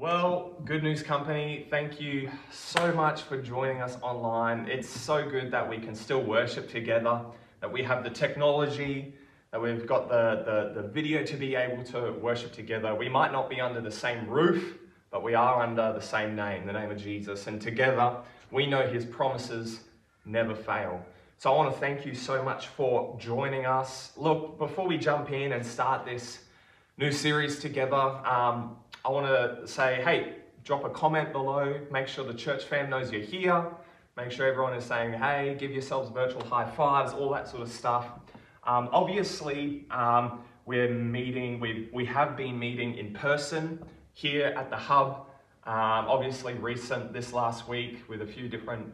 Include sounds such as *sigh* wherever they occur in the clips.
Well, Good News Company, thank you so much for joining us online. It's so good that we can still worship together, that we have the technology, that we've got the, the, the video to be able to worship together. We might not be under the same roof, but we are under the same name, the name of Jesus. And together, we know his promises never fail. So I want to thank you so much for joining us. Look, before we jump in and start this new series together, um, I want to say, hey, drop a comment below. Make sure the church fam knows you're here. Make sure everyone is saying, hey, give yourselves virtual high fives, all that sort of stuff. Um, obviously, um, we're meeting, we, we have been meeting in person here at the hub. Um, obviously, recent this last week with a few different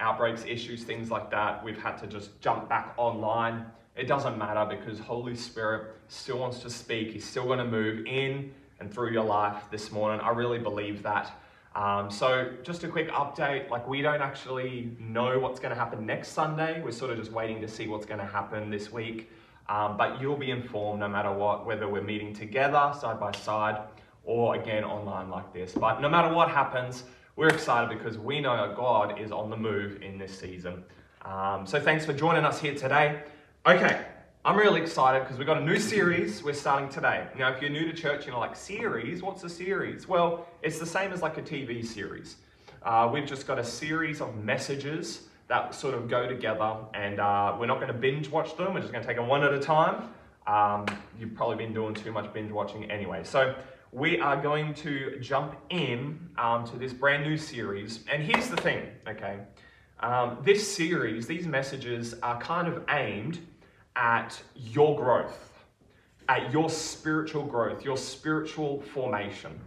outbreaks, issues, things like that, we've had to just jump back online. It doesn't matter because Holy Spirit still wants to speak. He's still going to move in and through your life this morning. I really believe that. Um, so just a quick update, like we don't actually know what's going to happen next Sunday. We're sort of just waiting to see what's going to happen this week. Um, but you'll be informed no matter what, whether we're meeting together side by side or again online like this. But no matter what happens, we're excited because we know God is on the move in this season. Um, so thanks for joining us here today. Okay, I'm really excited because we've got a new series we're starting today. Now, if you're new to church, you're like, series? What's a series? Well, it's the same as like a TV series. Uh, we've just got a series of messages that sort of go together, and uh, we're not going to binge watch them. We're just going to take them one at a time. Um, you've probably been doing too much binge watching anyway. So, we are going to jump in um, to this brand new series. And here's the thing, okay? Um, this series, these messages are kind of aimed at your growth, at your spiritual growth, your spiritual formation.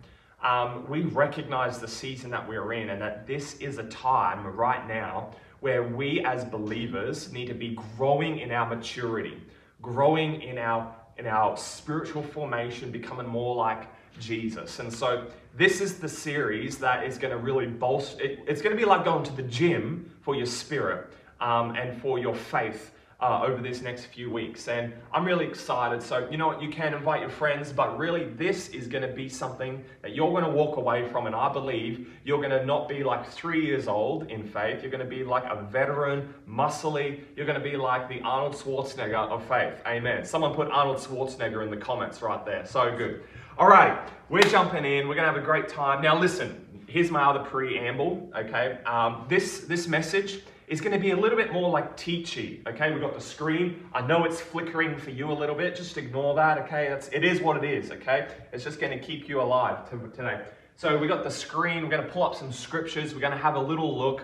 Um, we recognize the season that we're in and that this is a time right now where we as believers need to be growing in our maturity, growing in our in our spiritual formation, becoming more like Jesus. And so this is the series that is going to really bolster. It, it's going to be like going to the gym for your spirit um, and for your faith uh, over this next few weeks. And I'm really excited. So, you know what? You can invite your friends, but really, this is going to be something that you're going to walk away from. And I believe you're going to not be like three years old in faith. You're going to be like a veteran, muscly. You're going to be like the Arnold Schwarzenegger of faith. Amen. Someone put Arnold Schwarzenegger in the comments right there. So good. All right, we're jumping in. We're going to have a great time. Now, listen, here's my other preamble, okay? Um, this, this message is going to be a little bit more like teachy, okay? We've got the screen. I know it's flickering for you a little bit. Just ignore that, okay? It's, it is what it is, okay? It's just going to keep you alive today. So we got the screen. We're going to pull up some scriptures. We're going to have a little look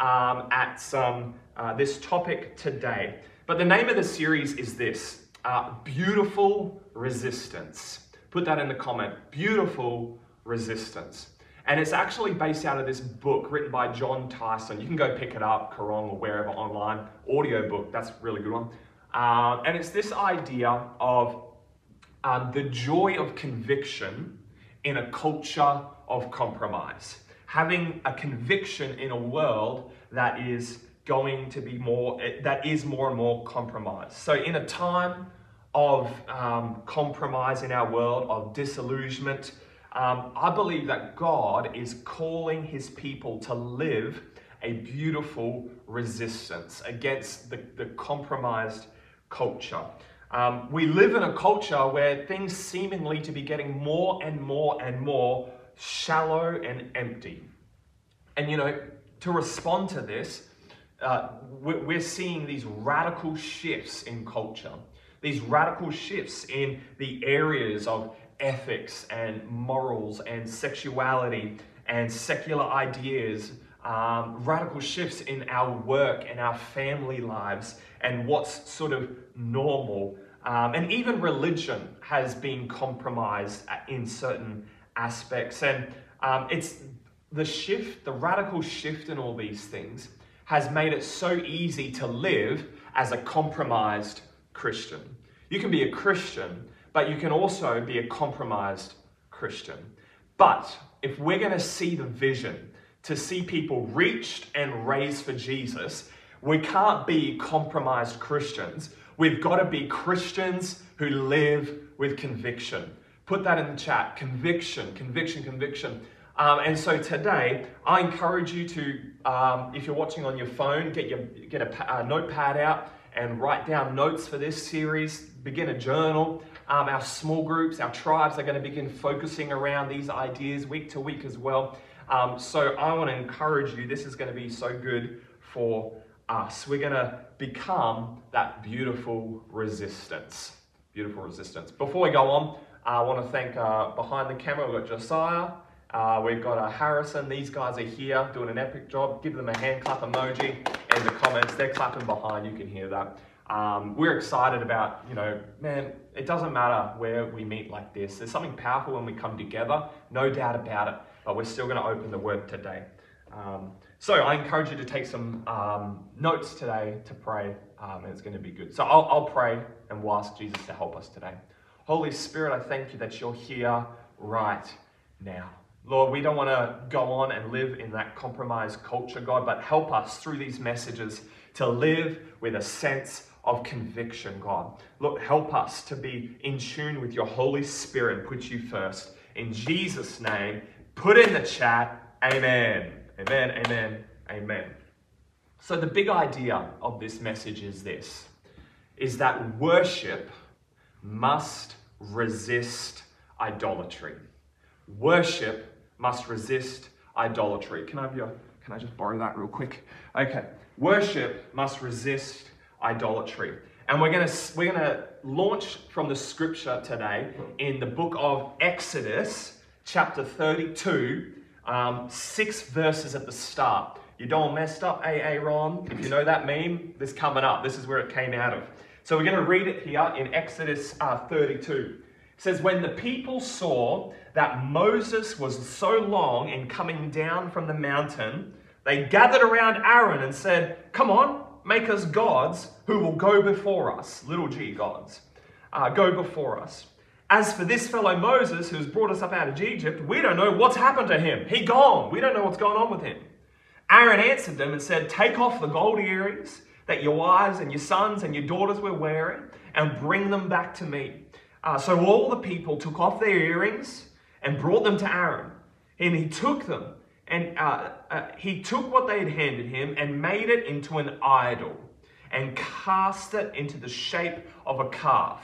um, at some uh, this topic today. But the name of the series is this, uh, Beautiful Resistance. Put that in the comment. Beautiful Resistance. And it's actually based out of this book written by Jon Tyson. You can go pick it up, Koorong or wherever online. Audio book, that's a really good one. Uh, and it's this idea of um, the joy of conviction in a culture of compromise. Having a conviction in a world that is going to be more, that is more and more compromised. So, in a time of um, compromise in our world, of disillusionment, um, I believe that God is calling his people to live a beautiful resistance against the, the compromised culture. Um, we live in a culture where things seemingly to be getting more and more and more shallow and empty. And you know, to respond to this, uh, we're seeing these radical shifts in culture, these radical shifts in the areas of ethics and morals and sexuality and secular ideas, um, radical shifts in our work and our family lives and what's sort of normal. Um, and even religion has been compromised in certain aspects. And um, it's the shift, the radical shift in all these things has made it so easy to live as a compromised Christian. You can be a Christian but you can also be a compromised Christian. But if we're going to see the vision to see people reached and raised for Jesus, we can't be compromised Christians. We've got to be Christians who live with conviction. Put that in the chat. Conviction, conviction, conviction. Um, and so today, I encourage you to, um, if you're watching on your phone, get your get a, a, notepad out and write down notes for this series. Begin a journal. Um, our small groups, our tribes are going to begin focusing around these ideas week to week as well. Um, so I want to encourage you. This is going to be so good for us. We're going to become that beautiful resistance. Beautiful resistance. Before we go on, I want to thank uh, behind the camera, we've got Josiah, uh, we've got uh, Harrison. These guys are here doing an epic job. Give them a hand clap emoji in the comments. They're clapping behind. You can hear that. Um, we're excited about, you know, man, it doesn't matter where we meet like this. There's something powerful when we come together, no doubt about it. But we're still going to open the word today. Um, so I encourage you to take some um, notes today to pray, um, and it's going to be good. So I'll, I'll pray and we'll ask Jesus to help us today. Holy Spirit, I thank you that you're here right now. Lord, we don't want to go on and live in that compromised culture, God, but help us through these messages to live with a sense of conviction, God. Look, help us to be in tune with your Holy Spirit put you first. In Jesus' name, put in the chat, Amen. Amen, amen, amen. So the big idea of this message is this is that worship must resist idolatry. Worship must resist idolatry. Can I have your can I just borrow that real quick? Okay. Worship must resist idolatry. And we're going to we're going to launch from the scripture today in the book of Exodus, chapter 32, um, six verses at the start. You don't messed up, AA Ron. If you know that meme, this coming up. This is where it came out of. So we're going to read it here in Exodus uh, 32. It says, When the people saw that Moses was so long in coming down from the mountain, they gathered around Aaron and said, Come on, make us gods who will go before us. Little g gods. Uh, go before us. As for this fellow Moses who's brought us up out of Egypt, we don't know what's happened to him. He gone. We don't know what's going on with him. Aaron answered them and said, Take off the gold earrings that your wives and your sons and your daughters were wearing and bring them back to me. Uh, so all the people took off their earrings and brought them to Aaron. And he took them and uh, uh, he took what they had handed him and made it into an idol and cast it into the shape of a calf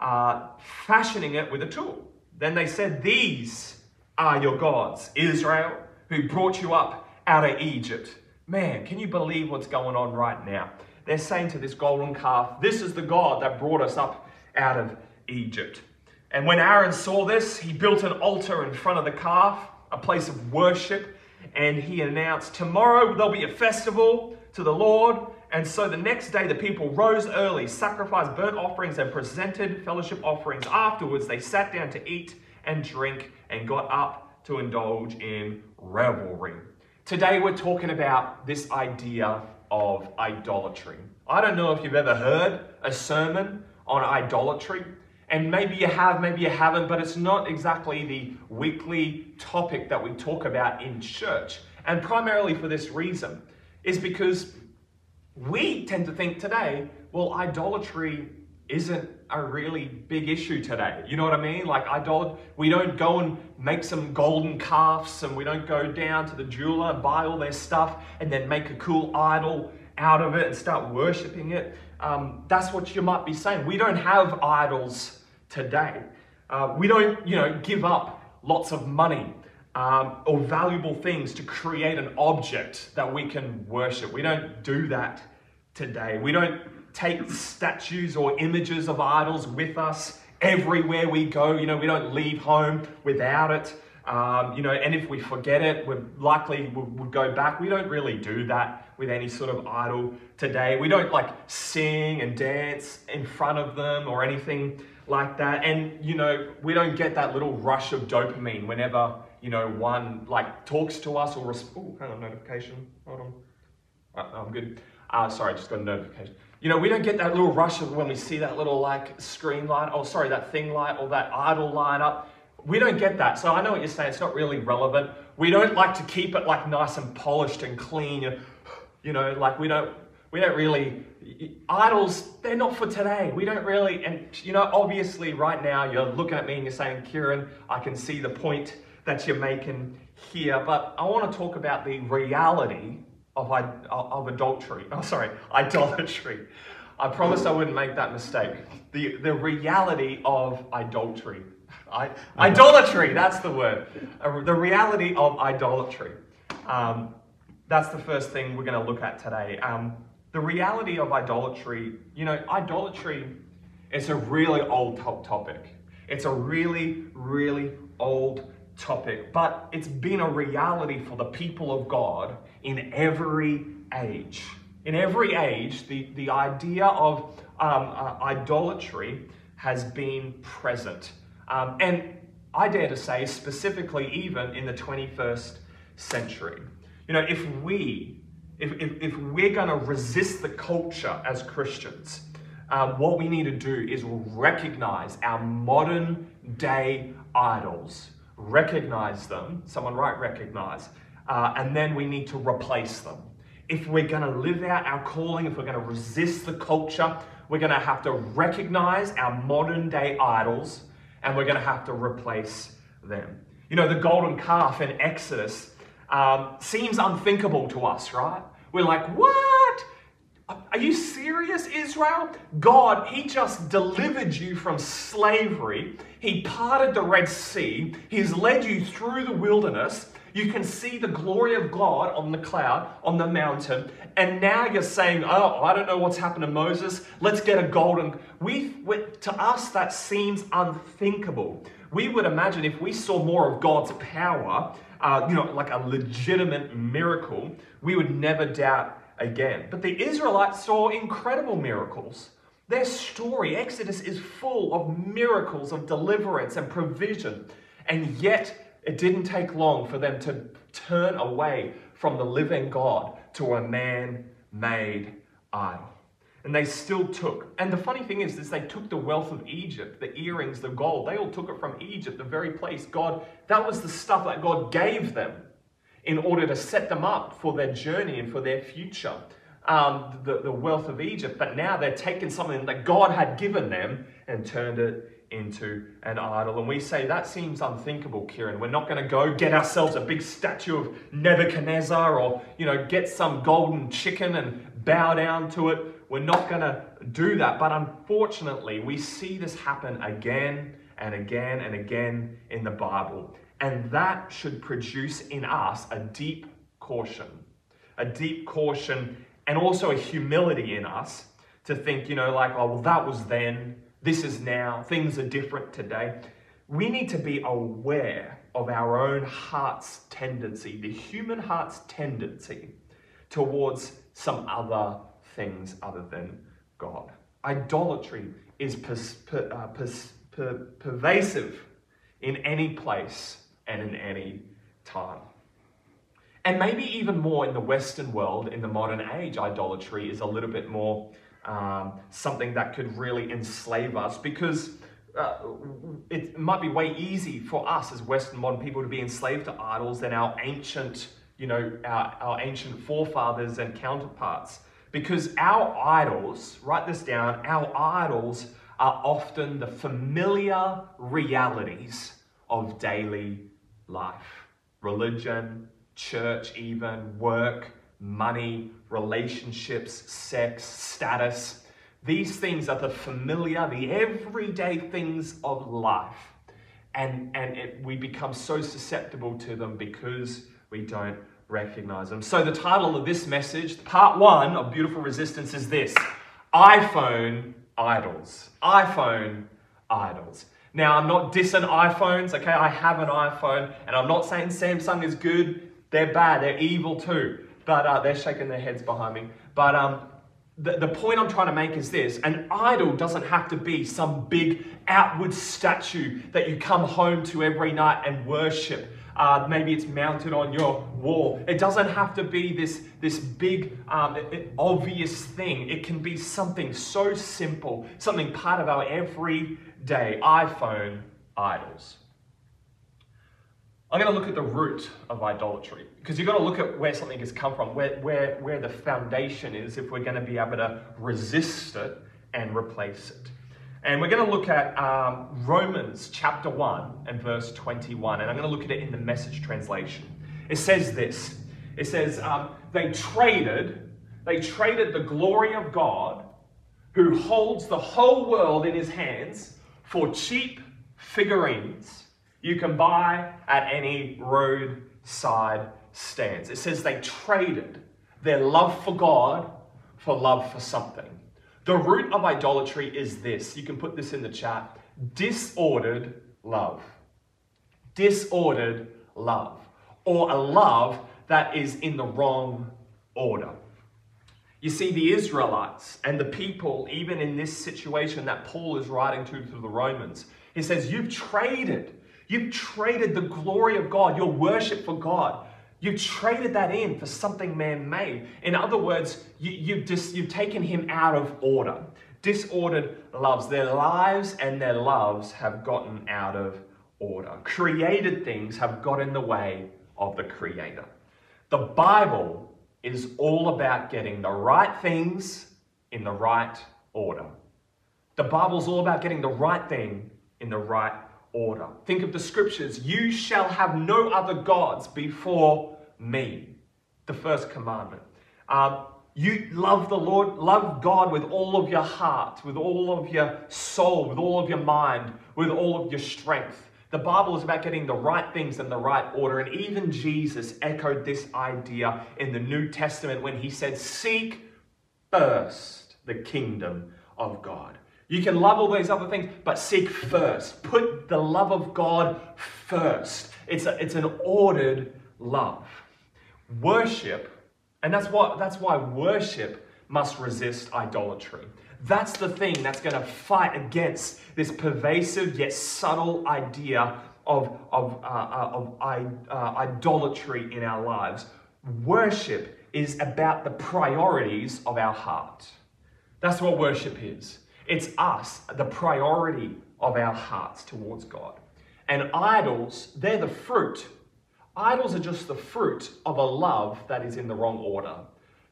uh, fashioning it with a tool. Then they said, These are your gods, Israel, who brought you up out of Egypt. Man, can you believe what's going on right now? They're saying to this golden calf, This is the God that brought us up out of Egypt. And when Aaron saw this, he built an altar in front of the calf, a place of worship, and he announced, Tomorrow there'll be a festival to the Lord and so the next day, the people rose early, sacrificed burnt offerings, and presented fellowship offerings. Afterwards, they sat down to eat and drink and got up to indulge in revelry. Today, we're talking about this idea of idolatry. I don't know if you've ever heard a sermon on idolatry, and maybe you have, maybe you haven't, but it's not exactly the weekly topic that we talk about in church. And primarily for this reason is because we tend to think today, well, idolatry isn't a really big issue today. You know what I mean? Like idol we don't go and make some golden calves and we don't go down to the jeweler and buy all their stuff and then make a cool idol out of it and start worshiping it. Um, that's what you might be saying. We don't have idols today. Uh, we don't, you know, give up lots of money um, or valuable things to create an object that we can worship. We don't do that today. We don't take statues or images of idols with us everywhere we go. You know, we don't leave home without it. Um, you know, and if we forget it, we're likely we would go back. We don't really do that with any sort of idol today. We don't like sing and dance in front of them or anything like that. And you know, we don't get that little rush of dopamine whenever you know one like talks to us or oh, hang on, notification. Hold on, uh, I'm good. Uh, sorry, just got a notification. You know, we don't get that little rush of when we see that little like screen light, oh sorry, that thing light or that idle line up. We don't get that. So I know what you're saying. It's not really relevant. We don't like to keep it like nice and polished and clean. You know, like we don't We don't really, idols, they're not for today. We don't really, and you know, obviously right now you're looking at me and you're saying, Kieran, I can see the point that you're making here, but I want to talk about the reality of, of adultery. Oh, sorry, idolatry. I promised I wouldn't make that mistake. The, the reality of idolatry. I, idolatry, that's the word. Uh, the reality of idolatry. Um, that's the first thing we're going to look at today. Um, the reality of idolatry, you know, idolatry is a really old topic. It's a really, really old topic, but it's been a reality for the people of God in every age. In every age, the, the idea of um, uh, idolatry has been present. Um, and I dare to say, specifically, even in the 21st century. You know, if we, if, if, if we're going to resist the culture as Christians, um, what we need to do is recognize our modern day idols recognize them, someone right, recognize, uh, and then we need to replace them. If we're going to live out our calling, if we're going to resist the culture, we're going to have to recognize our modern day idols and we're going to have to replace them. You know, the golden calf in Exodus um, seems unthinkable to us, right? We're like, what? Are you serious, Israel? God, He just delivered you from slavery. He parted the Red Sea. He's led you through the wilderness. You can see the glory of God on the cloud, on the mountain. And now you're saying, oh, I don't know what's happened to Moses. Let's get a golden. We, to us, that seems unthinkable. We would imagine if we saw more of God's power, uh, you know, like a legitimate miracle, we would never doubt again. But the Israelites saw incredible miracles. Their story, Exodus, is full of miracles of deliverance and provision. And yet, it didn't take long for them to turn away from the living God to a man made idol. And they still took. And the funny thing is, is they took the wealth of Egypt, the earrings, the gold. They all took it from Egypt, the very place God, that was the stuff that God gave them in order to set them up for their journey and for their future. Um, the, the wealth of Egypt, but now they're taking something that God had given them and turned it into an idol. And we say that seems unthinkable, Kieran. We're not going to go get ourselves a big statue of Nebuchadnezzar or, you know, get some golden chicken and bow down to it. We're not going to do that. But unfortunately, we see this happen again and again and again in the Bible. And that should produce in us a deep caution, a deep caution, and also a humility in us to think, you know, like, oh, well, that was then, this is now, things are different today. We need to be aware of our own heart's tendency, the human heart's tendency towards some other things other than God. Idolatry is pers- per- uh, pers- per- pervasive in any place and in any time. And maybe even more in the Western world, in the modern age, idolatry is a little bit more um, something that could really enslave us because uh, it might be way easy for us as Western modern people to be enslaved to idols than our ancient, you know, our, our ancient forefathers and counterparts. Because our idols, write this down, our idols are often the familiar realities of daily life. Religion, church, even, work, money, relationships, sex, status. These things are the familiar, the everyday things of life. And, and it, we become so susceptible to them because we don't recognize them. So, the title of this message, part one of Beautiful Resistance, is this iPhone idols. iPhone idols. Now, I'm not dissing iPhones, okay? I have an iPhone, and I'm not saying Samsung is good. They're bad, they're evil too. But uh, they're shaking their heads behind me. But um, the, the point I'm trying to make is this an idol doesn't have to be some big outward statue that you come home to every night and worship. Uh, maybe it's mounted on your wall. It doesn't have to be this, this big, um, obvious thing. It can be something so simple, something part of our everyday iPhone idols. I'm going to look at the root of idolatry because you've got to look at where something has come from, where, where, where the foundation is if we're going to be able to resist it and replace it. And we're going to look at um, Romans chapter 1 and verse 21. And I'm going to look at it in the message translation. It says this It says, um, They traded, they traded the glory of God, who holds the whole world in his hands, for cheap figurines you can buy at any roadside stands. It says they traded their love for God for love for something. The root of idolatry is this. You can put this in the chat disordered love. Disordered love. Or a love that is in the wrong order. You see, the Israelites and the people, even in this situation that Paul is writing to to the Romans, he says, You've traded You've traded the glory of God, your worship for God. You've traded that in for something man made. In other words, you, have dis, you've taken him out of order. Disordered loves. Their lives and their loves have gotten out of order. Created things have got in the way of the Creator. The Bible is all about getting the right things in the right order. The Bible's all about getting the right thing in the right order. Think of the scriptures you shall have no other gods before me. The first commandment. Um, you love the Lord, love God with all of your heart, with all of your soul, with all of your mind, with all of your strength. The Bible is about getting the right things in the right order. And even Jesus echoed this idea in the New Testament when he said, Seek first the kingdom of God. You can love all these other things, but seek first. Put the love of God first. It's, a, it's an ordered love. Worship, and that's why, that's why worship must resist idolatry. That's the thing that's going to fight against this pervasive yet subtle idea of, of, uh, uh of uh, idolatry in our lives. Worship is about the priorities of our heart. That's what worship is. It's us, the priority of our hearts towards God. And idols, they're the fruit. Idols are just the fruit of a love that is in the wrong order.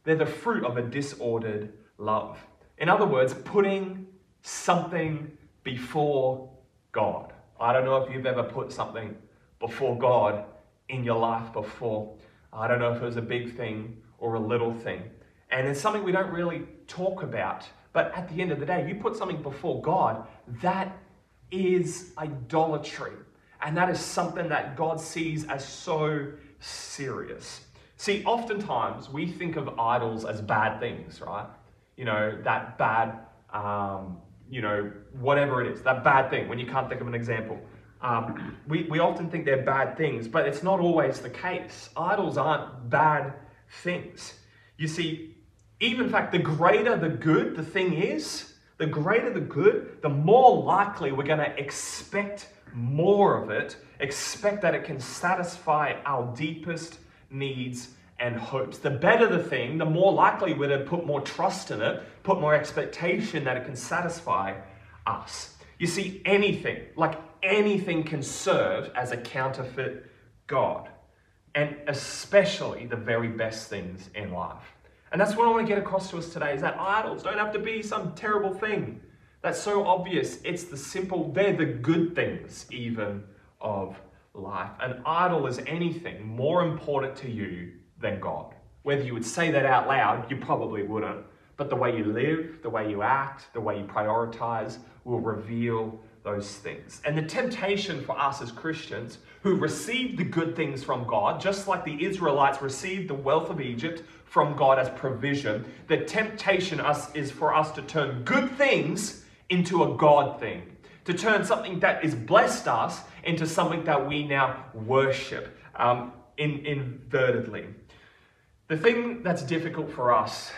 They're the fruit of a disordered love. In other words, putting something before God. I don't know if you've ever put something before God in your life before. I don't know if it was a big thing or a little thing. And it's something we don't really talk about but at the end of the day, you put something before God, that is idolatry. And that is something that God sees as so serious. See, oftentimes we think of idols as bad things, right? You know, that bad, um, you know, whatever it is, that bad thing, when you can't think of an example. Um, we, we often think they're bad things, but it's not always the case. Idols aren't bad things. You see, even in fact, the greater the good the thing is, the greater the good, the more likely we're going to expect more of it, expect that it can satisfy our deepest needs and hopes. The better the thing, the more likely we're to put more trust in it, put more expectation that it can satisfy us. You see, anything, like anything, can serve as a counterfeit God, and especially the very best things in life. And that's what I want to get across to us today is that idols don't have to be some terrible thing. That's so obvious. It's the simple, they're the good things even of life. An idol is anything more important to you than God. Whether you would say that out loud, you probably wouldn't. But the way you live, the way you act, the way you prioritize will reveal those things. And the temptation for us as Christians who receive the good things from God, just like the Israelites received the wealth of Egypt from God as provision, the temptation us is for us to turn good things into a God thing, to turn something that has blessed us into something that we now worship um, in, invertedly. The thing that's difficult for us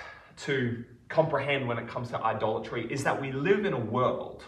to comprehend when it comes to idolatry is that we live in a world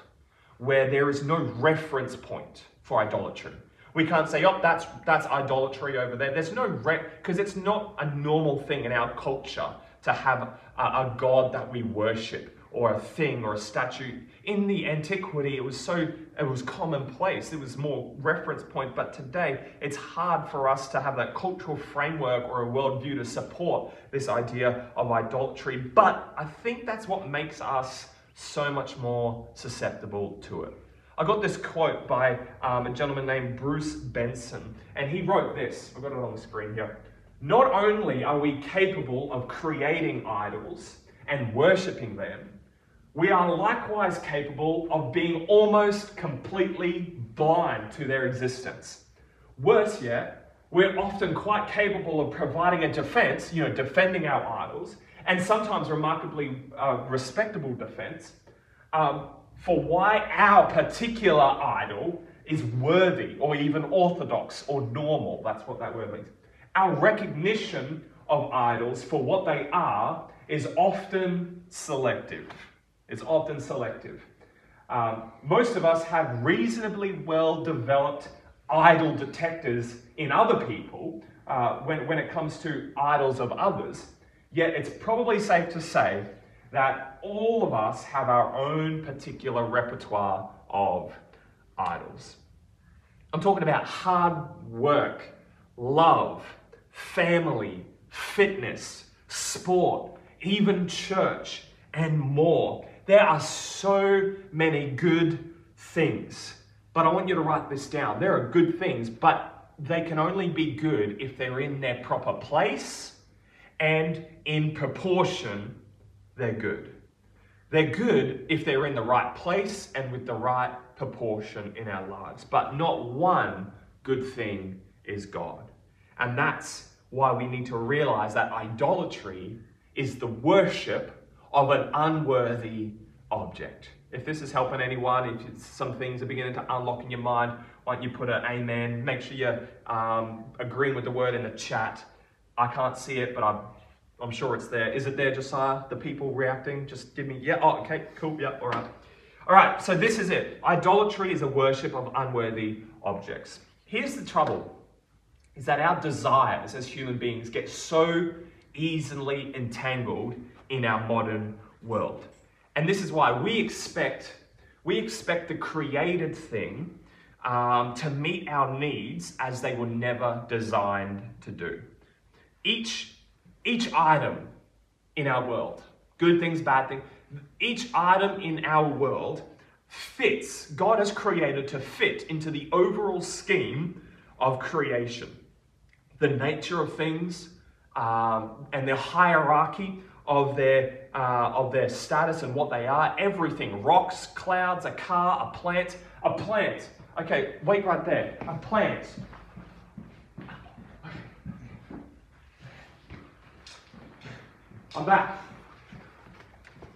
where there is no reference point for idolatry. We can't say, oh, that's, that's idolatry over there. There's no, because it's not a normal thing in our culture to have a, a God that we worship. or a thing or a statue. In the antiquity, it was so it was commonplace. It was more reference point. But today, it's hard for us to have that cultural framework or a worldview to support this idea of idolatry. But I think that's what makes us so much more susceptible to it. I got this quote by um, a gentleman named Bruce Benson, and he wrote this. I've got it on the screen here. Not only are we capable of creating idols and worshipping them, we are likewise capable of being almost completely blind to their existence. Worse yet, we're often quite capable of providing a defense, you know, defending our idols, and sometimes remarkably uh, respectable defense, um, for why our particular idol is worthy or even orthodox or normal. That's what that word means. Our recognition of idols for what they are is often selective. It's often selective. Um, most of us have reasonably well developed idol detectors in other people uh, when, when it comes to idols of others. Yet it's probably safe to say that all of us have our own particular repertoire of idols. I'm talking about hard work, love, family, fitness, sport, even church, and more. There are so many good things. But I want you to write this down. There are good things, but they can only be good if they're in their proper place and in proportion, they're good. They're good if they're in the right place and with the right proportion in our lives. But not one good thing is God. And that's why we need to realize that idolatry is the worship of an unworthy object. If this is helping anyone, if some things are beginning to unlock in your mind, why don't you put an amen? Make sure you're um, agreeing with the word in the chat. I can't see it, but I'm, I'm sure it's there. Is it there, Josiah? The people reacting? Just give me, yeah, oh, okay, cool, yeah, all right. All right, so this is it. Idolatry is a worship of unworthy objects. Here's the trouble is that our desires as human beings get so easily entangled in our modern world. And this is why we expect, we expect the created thing um, to meet our needs as they were never designed to do. Each, each item in our world, good things, bad things, each item in our world fits, God has created to fit into the overall scheme of creation the nature of things um, and the hierarchy of their, uh, of their status and what they are. Everything rocks, clouds, a car, a plant. A plant. Okay, wait right there. A plant. I'm back.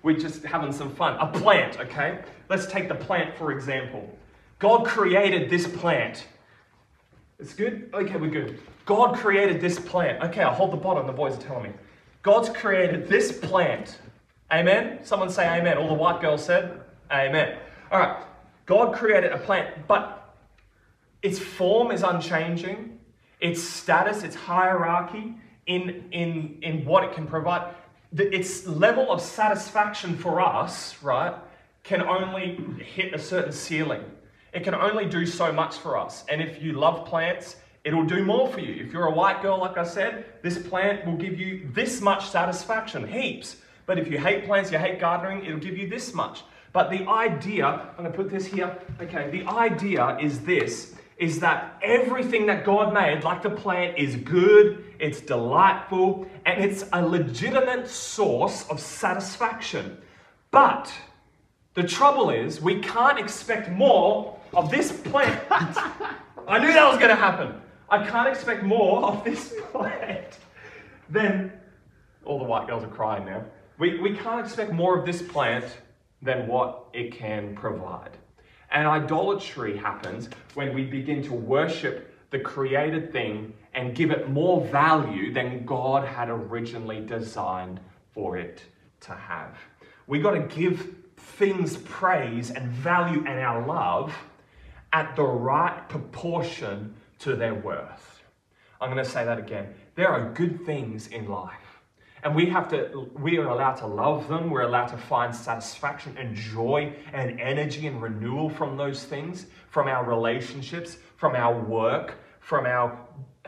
We're just having some fun. A plant, okay? Let's take the plant for example. God created this plant. It's good? Okay, we're good. God created this plant. Okay, I'll hold the bottom, the boys are telling me. God's created this plant. Amen? Someone say amen. All the white girls said amen. All right, God created a plant, but its form is unchanging, its status, its hierarchy in, in, in what it can provide, its level of satisfaction for us, right, can only hit a certain ceiling. It can only do so much for us. And if you love plants, it'll do more for you. If you're a white girl, like I said, this plant will give you this much satisfaction, heaps. But if you hate plants, you hate gardening, it'll give you this much. But the idea, I'm to put this here. Okay, the idea is this is that everything that God made, like the plant, is good, it's delightful, and it's a legitimate source of satisfaction. But the trouble is, we can't expect more of this plant. *laughs* I knew that was going to happen. I can't expect more of this plant than. All the white girls are crying now. We, we can't expect more of this plant than what it can provide. And idolatry happens when we begin to worship the created thing and give it more value than God had originally designed for it to have. We got to give things praise and value and our love at the right proportion to their worth. I'm going to say that again. There are good things in life. And we have to, we are allowed to love them. We're allowed to find satisfaction and joy and energy and renewal from those things, from our relationships, from our work, from our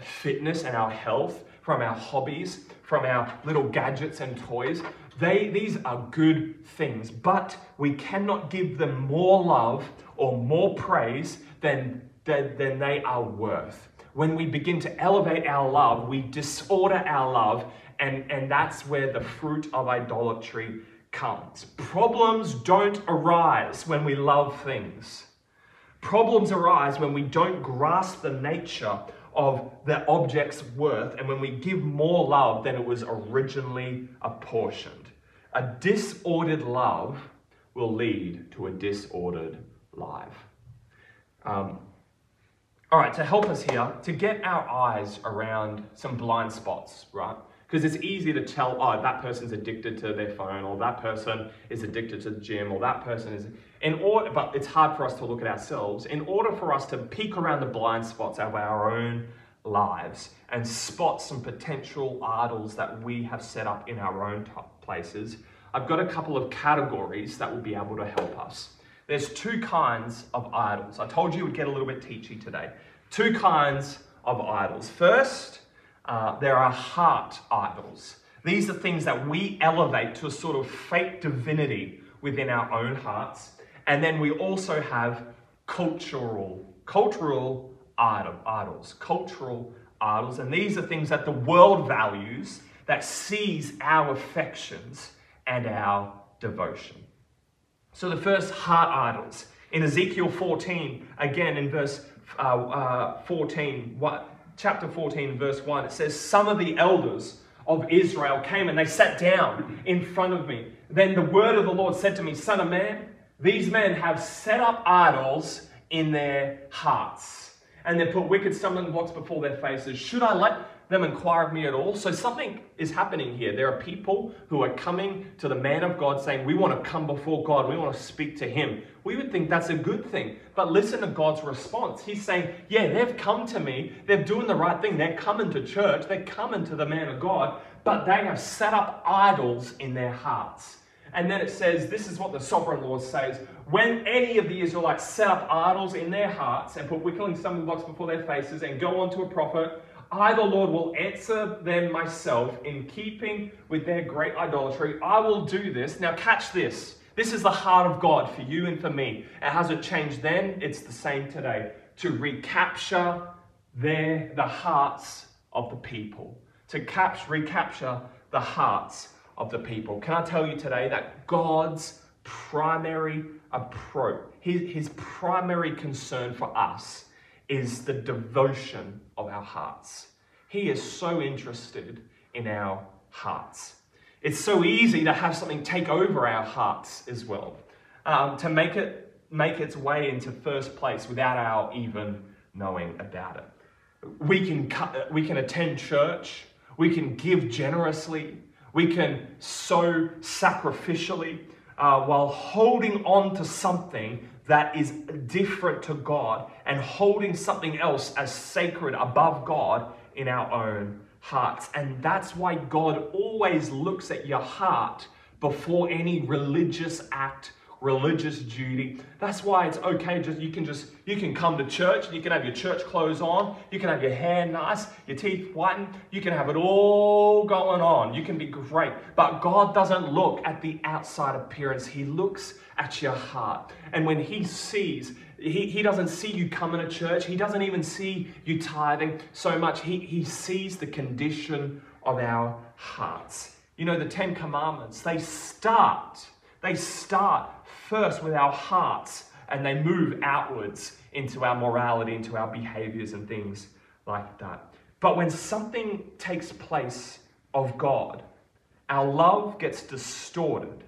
fitness and our health, from our hobbies, from our little gadgets and toys. They, these are good things, but we cannot give them more love or more praise than, than, than they are worth. When we begin to elevate our love, we disorder our love, and, and that's where the fruit of idolatry comes. Problems don't arise when we love things. Problems arise when we don't grasp the nature of the object's worth and when we give more love than it was originally apportioned. A disordered love will lead to a disordered life. Um, all right, to help us here, to get our eyes around some blind spots, right? Because it's easy to tell, oh, that person's addicted to their phone, or that person is addicted to the gym, or that person is. In order, but it's hard for us to look at ourselves. In order for us to peek around the blind spots of our own lives and spot some potential idols that we have set up in our own places, I've got a couple of categories that will be able to help us. There's two kinds of idols. I told you we'd get a little bit teachy today. Two kinds of idols. First, uh, there are heart idols. These are things that we elevate to a sort of fake divinity within our own hearts. And then we also have cultural, cultural idol, idols, cultural idols. And these are things that the world values that sees our affections and our devotion. So the first heart idols. In Ezekiel 14, again in verse uh, uh, 14, what, chapter 14, verse 1, it says, Some of the elders of Israel came and they sat down in front of me. Then the word of the Lord said to me, Son of man, these men have set up idols in their hearts, and they put wicked stumbling blocks before their faces. Should I let them inquire of me at all. So something is happening here. There are people who are coming to the man of God saying, We want to come before God, we want to speak to him. We would think that's a good thing. But listen to God's response. He's saying, Yeah, they've come to me, they're doing the right thing, they're coming to church, they're coming to the man of God, but they have set up idols in their hearts. And then it says, This is what the sovereign Lord says. When any of the Israelites set up idols in their hearts and put wickling stumbling blocks before their faces and go on to a prophet, I, the Lord, will answer them myself in keeping with their great idolatry. I will do this. Now, catch this. This is the heart of God for you and for me. It hasn't changed then, it's the same today. To recapture their, the hearts of the people. To capture, recapture the hearts of the people. Can I tell you today that God's primary approach, his, his primary concern for us is the devotion of our hearts. He is so interested in our hearts. It's so easy to have something take over our hearts as well, um, to make it make its way into first place without our even knowing about it. We can cut, we can attend church, we can give generously, we can sow sacrificially, uh, while holding on to something that is different to God and holding something else as sacred above God in our own hearts. And that's why God always looks at your heart before any religious act religious duty. That's why it's okay. Just you can just you can come to church. You can have your church clothes on. You can have your hair nice, your teeth whitened. You can have it all going on. You can be great. But God doesn't look at the outside appearance. He looks at your heart. And when He sees he, he doesn't see you coming to church. He doesn't even see you tithing so much. He, he sees the condition of our hearts. You know, the Ten Commandments, they start, they start first with our hearts and they move outwards into our morality, into our behaviors and things like that. But when something takes place of God, our love gets distorted.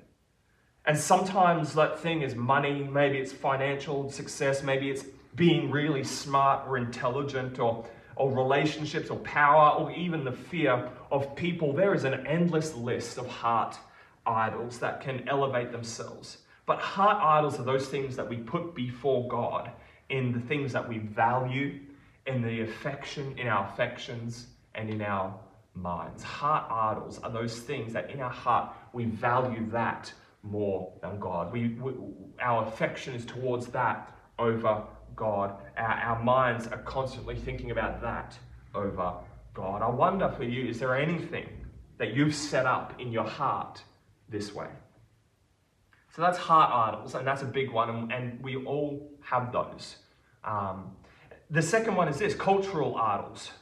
And sometimes that thing is money, maybe it's financial success, maybe it's being really smart or intelligent or, or relationships or power or even the fear of people. There is an endless list of heart idols that can elevate themselves. But heart idols are those things that we put before God in the things that we value, in the affection, in our affections, and in our minds. Heart idols are those things that in our heart we value that more than God. We, we our affection is towards that over God. Our, our minds are constantly thinking about that over God. I wonder for you, is there anything that you've set up in your heart this way? So that's heart idols, and that's a big one, and, and we all have those. Um, the second one is this cultural idols.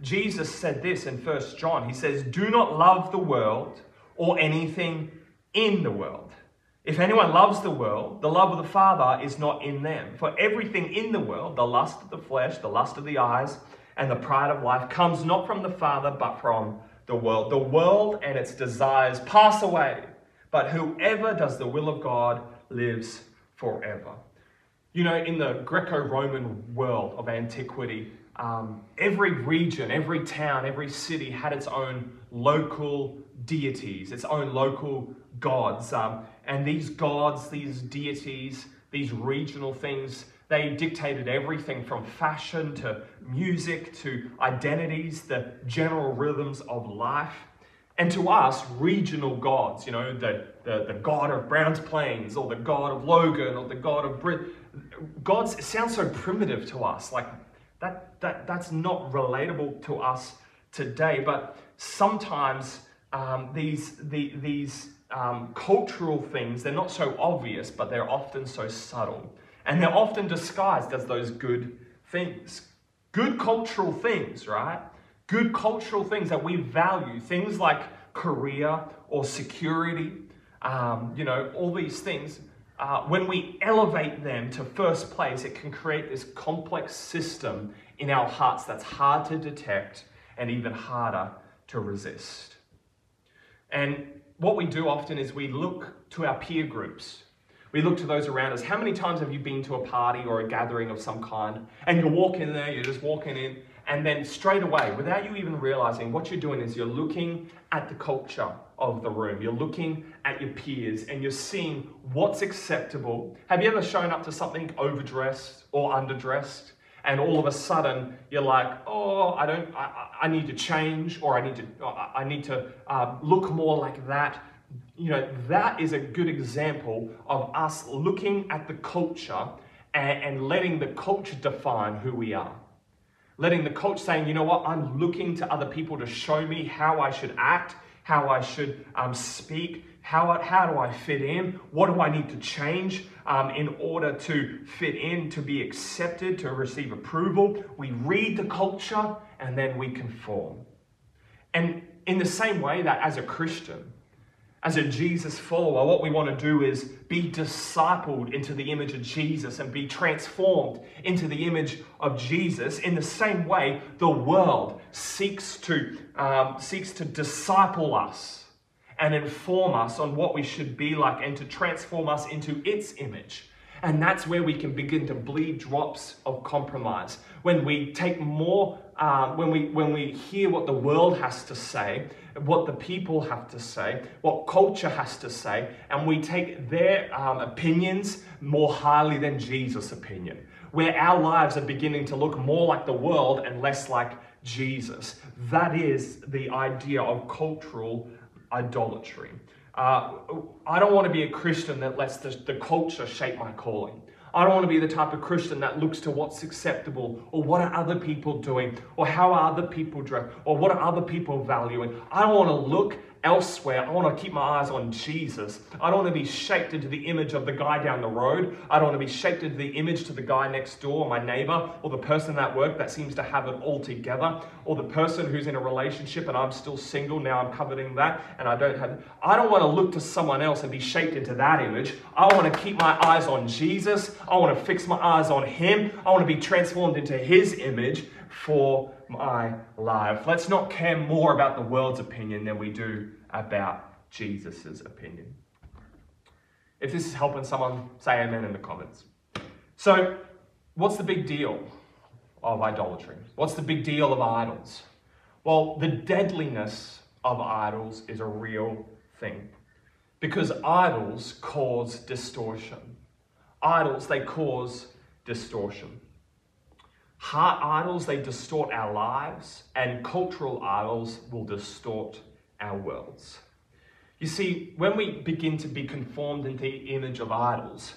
Jesus said this in First John. He says, Do not love the world or anything in the world. If anyone loves the world, the love of the Father is not in them. For everything in the world, the lust of the flesh, the lust of the eyes, and the pride of life, comes not from the Father, but from the world. The world and its desires pass away, but whoever does the will of God lives forever. You know, in the Greco Roman world of antiquity, um, every region, every town, every city had its own local deities, its own local gods. Um, and these gods, these deities, these regional things, they dictated everything from fashion to music to identities, the general rhythms of life. And to us, regional gods, you know, the, the, the god of Browns Plains or the god of Logan or the god of Brit, gods sound so primitive to us. Like that, that, that's not relatable to us today. But sometimes um, these, the, these um, cultural things, they're not so obvious, but they're often so subtle. And they're often disguised as those good things. Good cultural things, right? Good cultural things that we value. Things like career or security, um, you know, all these things. Uh, when we elevate them to first place, it can create this complex system in our hearts that's hard to detect and even harder to resist. And what we do often is we look to our peer groups. We look to those around us. How many times have you been to a party or a gathering of some kind and you're walking there, you're just walking in, and then straight away, without you even realizing, what you're doing is you're looking at the culture of the room. You're looking at your peers and you're seeing what's acceptable. Have you ever shown up to something overdressed or underdressed? and all of a sudden you're like, oh, I don't, I, I need to change, or I need to, I need to uh, look more like that. You know, that is a good example of us looking at the culture and, and letting the culture define who we are. Letting the coach saying, you know what, I'm looking to other people to show me how I should act, how I should um, speak, how, how do I fit in? What do I need to change um, in order to fit in, to be accepted, to receive approval? We read the culture and then we conform. And in the same way that as a Christian, as a Jesus follower, what we want to do is be discipled into the image of Jesus and be transformed into the image of Jesus. In the same way, the world seeks to, um, seeks to disciple us and inform us on what we should be like and to transform us into its image. And that's where we can begin to bleed drops of compromise. When we take more, uh, when, we, when we hear what the world has to say, what the people have to say, what culture has to say, and we take their um, opinions more highly than Jesus' opinion, where our lives are beginning to look more like the world and less like Jesus. That is the idea of cultural idolatry. Uh, I don't want to be a Christian that lets the, the culture shape my calling. I don't want to be the type of Christian that looks to what's acceptable or what are other people doing or how are other people dressed or what are other people valuing. I don't want to look elsewhere. I want to keep my eyes on Jesus. I don't want to be shaped into the image of the guy down the road. I don't want to be shaped into the image to the guy next door, my neighbor, or the person at work that seems to have it all together, or the person who's in a relationship and I'm still single. Now I'm coveting that and I don't have. I don't want to look to someone else and be shaped into that image. I want to keep my eyes on Jesus. I want to fix my eyes on Him. I want to be transformed into His image for my life. Let's not care more about the world's opinion than we do about Jesus' opinion. If this is helping someone, say amen in the comments. So, what's the big deal of idolatry? What's the big deal of idols? Well, the deadliness of idols is a real thing because idols cause distortion. Idols, they cause distortion. Heart idols, they distort our lives, and cultural idols will distort our worlds. You see, when we begin to be conformed into the image of idols,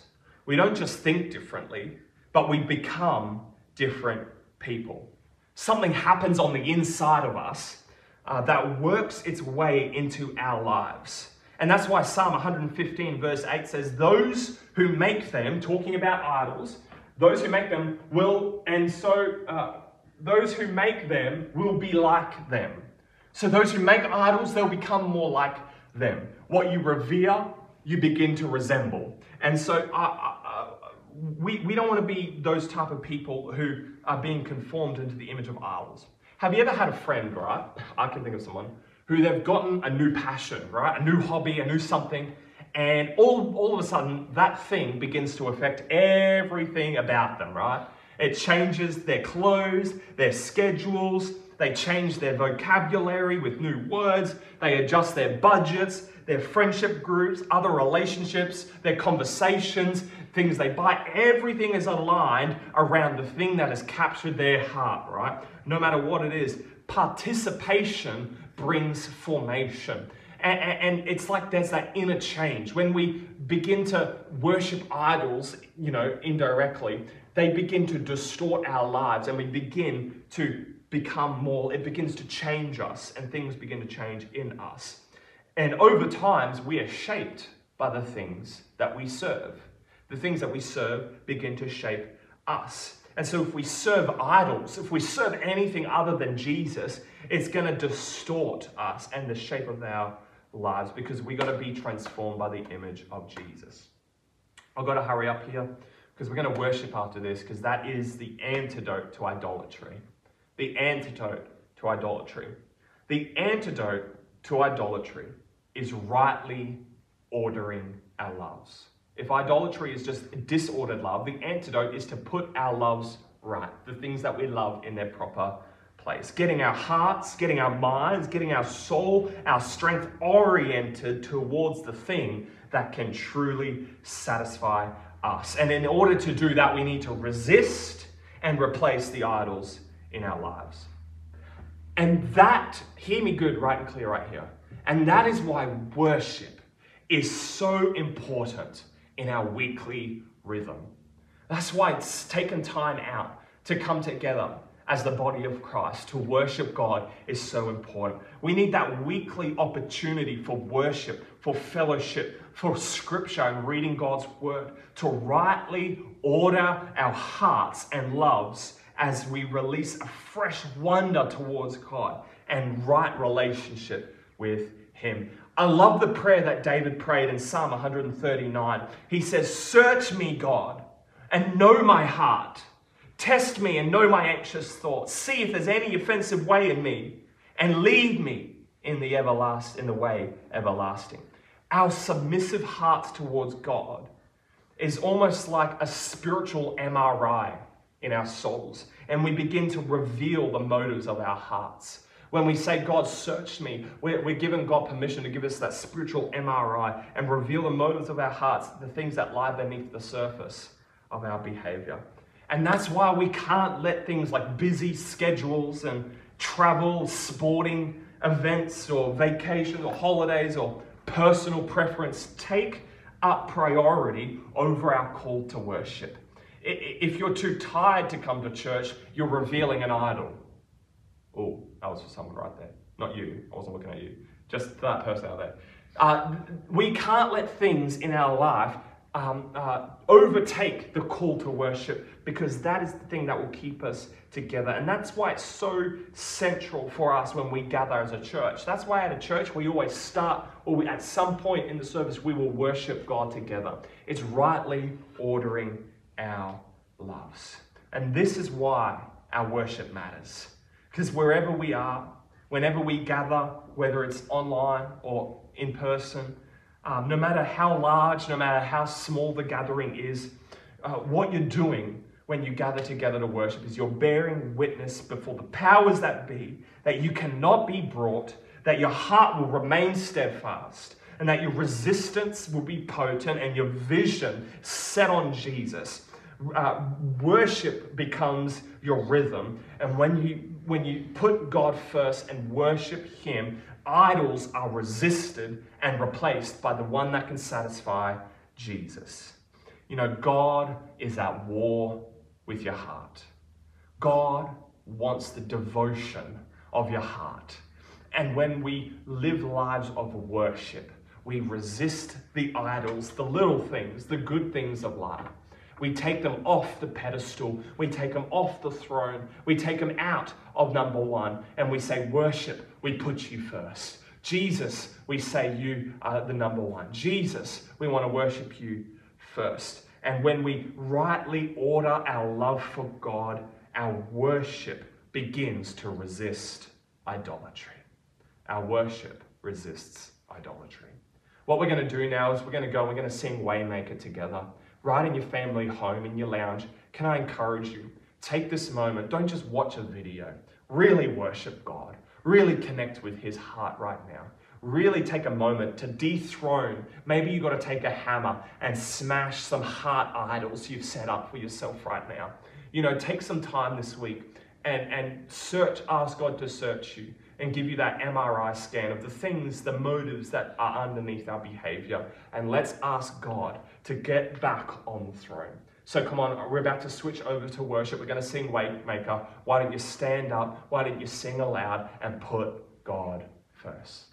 we don't just think differently, but we become different people. Something happens on the inside of us uh, that works its way into our lives. And that's why Psalm 115, verse 8 says, Those who make them, talking about idols, those who make them will, and so uh, those who make them will be like them. So those who make idols, they'll become more like them. What you revere, you begin to resemble. And so uh, uh, uh we, we don't want to be those type of people who are being conformed into the image of idols. Have you ever had a friend, right? I can think of someone who they've gotten a new passion, right? A new hobby, a new something, and all, all of a sudden that thing begins to affect everything about them, right? It changes their clothes, their schedules, they change their vocabulary with new words, they adjust their budgets, their friendship groups, other relationships, their conversations, things they buy. Everything is aligned around the thing that has captured their heart, right? No matter what it is. Participation brings formation. And, it's like there's that inner change. When we begin to worship idols, you know, indirectly, they begin to distort our lives and we begin to become more, it begins to change us and things begin to change in us. And over times, we are shaped by the things that we serve. The things that we serve begin to shape us. And so, if we serve idols, if we serve anything other than Jesus, it's going to distort us and the shape of our lives because we got to be transformed by the image of Jesus. I've got to hurry up here because we're going to worship after this because that is the antidote to idolatry. The antidote to idolatry. The antidote to idolatry is rightly ordering our loves. If idolatry is just disordered love, the antidote is to put our loves right, the things that we love in their proper place. Getting our hearts, getting our minds, getting our soul, our strength oriented towards the thing that can truly satisfy us. And in order to do that, we need to resist and replace the idols in our lives. And that, hear me good, right and clear right here. And that is why worship is so important in our weekly rhythm. That's why it's taken time out to come together as the body of Christ to worship God is so important. We need that weekly opportunity for worship, for fellowship, for scripture and reading God's word to rightly order our hearts and loves as we release a fresh wonder towards God and right relationship with Him. I love the prayer that David prayed in Psalm 139. He says, Search me, God, and know my heart. Test me and know my anxious thoughts. See if there's any offensive way in me, and lead me in the everlast in the way everlasting. Our submissive hearts towards God is almost like a spiritual MRI in our souls, and we begin to reveal the motives of our hearts. When we say, God, search me, we're, we're God permission to give us that spiritual MRI and reveal the motives of our hearts, the things that lie beneath the surface of our behavior. And that's why we can't let things like busy schedules and travel, sporting events, or vacations, or holidays, or personal preference take up priority over our call to worship. If you're too tired to come to church, you're revealing an idol. Oh, that was for someone right there. Not you. I wasn't looking at you. Just that person out there. Uh, we can't let things in our life um, uh, overtake the call to worship because that is the thing that will keep us together. And that's why it's so central for us when we gather as a church. That's why at a church we always start, or we, at some point in the service, we will worship God together. It's rightly ordering our loves. And this is why our worship matters. Because wherever we are, whenever we gather, whether it's online or in person, um, no matter how large, no matter how small the gathering is, uh, what you're doing when you gather together to worship is you're bearing witness before the powers that be that you cannot be brought, that your heart will remain steadfast, and that your resistance will be potent and your vision set on Jesus. Uh, worship becomes your rhythm. And when you, when you put God first and worship Him, idols are resisted and replaced by the one that can satisfy Jesus. You know, God is at war with your heart. God wants the devotion of your heart. And when we live lives of worship, we resist the idols, the little things, the good things of life. We take them off the pedestal. We take them off the throne. We take them out of number one and we say, Worship, we put you first. Jesus, we say, You are the number one. Jesus, we want to worship you first. And when we rightly order our love for God, our worship begins to resist idolatry. Our worship resists idolatry. What we're going to do now is we're going to go, we're going to sing Waymaker together. Right in your family home, in your lounge, can I encourage you? Take this moment, don't just watch a video. Really worship God. Really connect with His heart right now. Really take a moment to dethrone. Maybe you've got to take a hammer and smash some heart idols you've set up for yourself right now. You know, take some time this week and, and search, ask God to search you and give you that MRI scan of the things, the motives that are underneath our behavior. And let's ask God to get back on the throne. So come on, we're about to switch over to worship. We're going to sing Waymaker. Why don't you stand up? Why don't you sing aloud and put God first?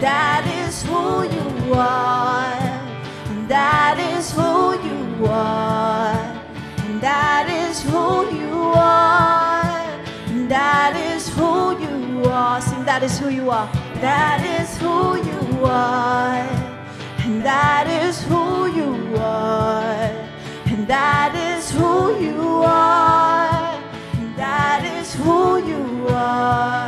That is who you are. That is who you are. That is who you are. That is who you are. Sing, that is who you are. That is who you are. And that is who you are. And that is who you are. And that is who you are.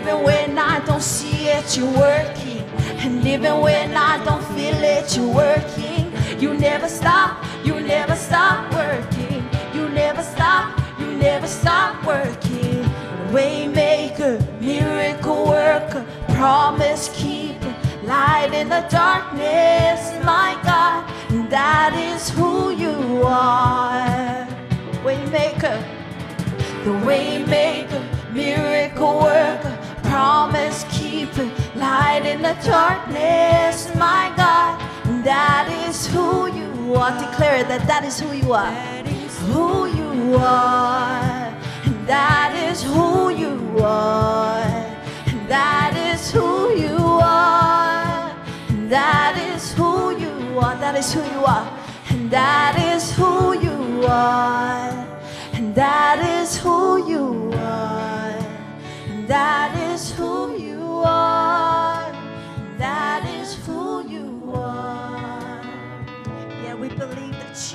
Even when I don't see it, you're working. And even when I don't feel it, you're working. You never stop, you never stop working. You never stop, you never stop working. Waymaker, miracle worker, promise keeper, light in the darkness, my God. And that is who you are. Waymaker, the waymaker, miracle worker, promise keeper, light in the darkness, my God. That is who you are. Declare that that is who you are. Who you are. That is who you are. That is who you are. That is who you are. That is who you are. And that is who you are. And that is who you are. And that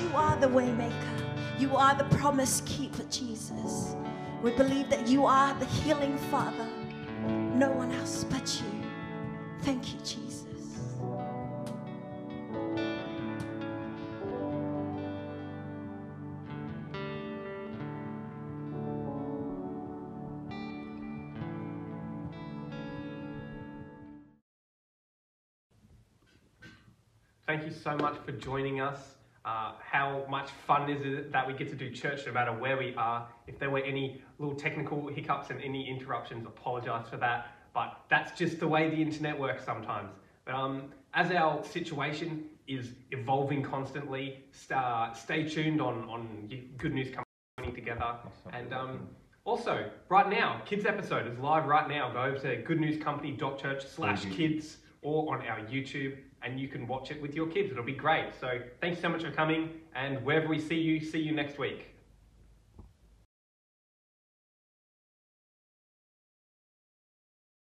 you are the waymaker. You are the promise keeper, Jesus. We believe that you are the healing Father. No one else but you. Thank you, Jesus. Thank you so much for joining us. Uh, how much fun is it that we get to do church no matter where we are? If there were any little technical hiccups and any interruptions, apologize for that. But that's just the way the internet works sometimes. But um, as our situation is evolving constantly, sta stay tuned on, on Good News Coming Together. And um, also, right now, kids episode is live right now. Go over to goodnewscompany.church slash kids or on our YouTube and you can watch it with your kids. It'll be great. So thanks so much for coming, and wherever we see you, see you next week.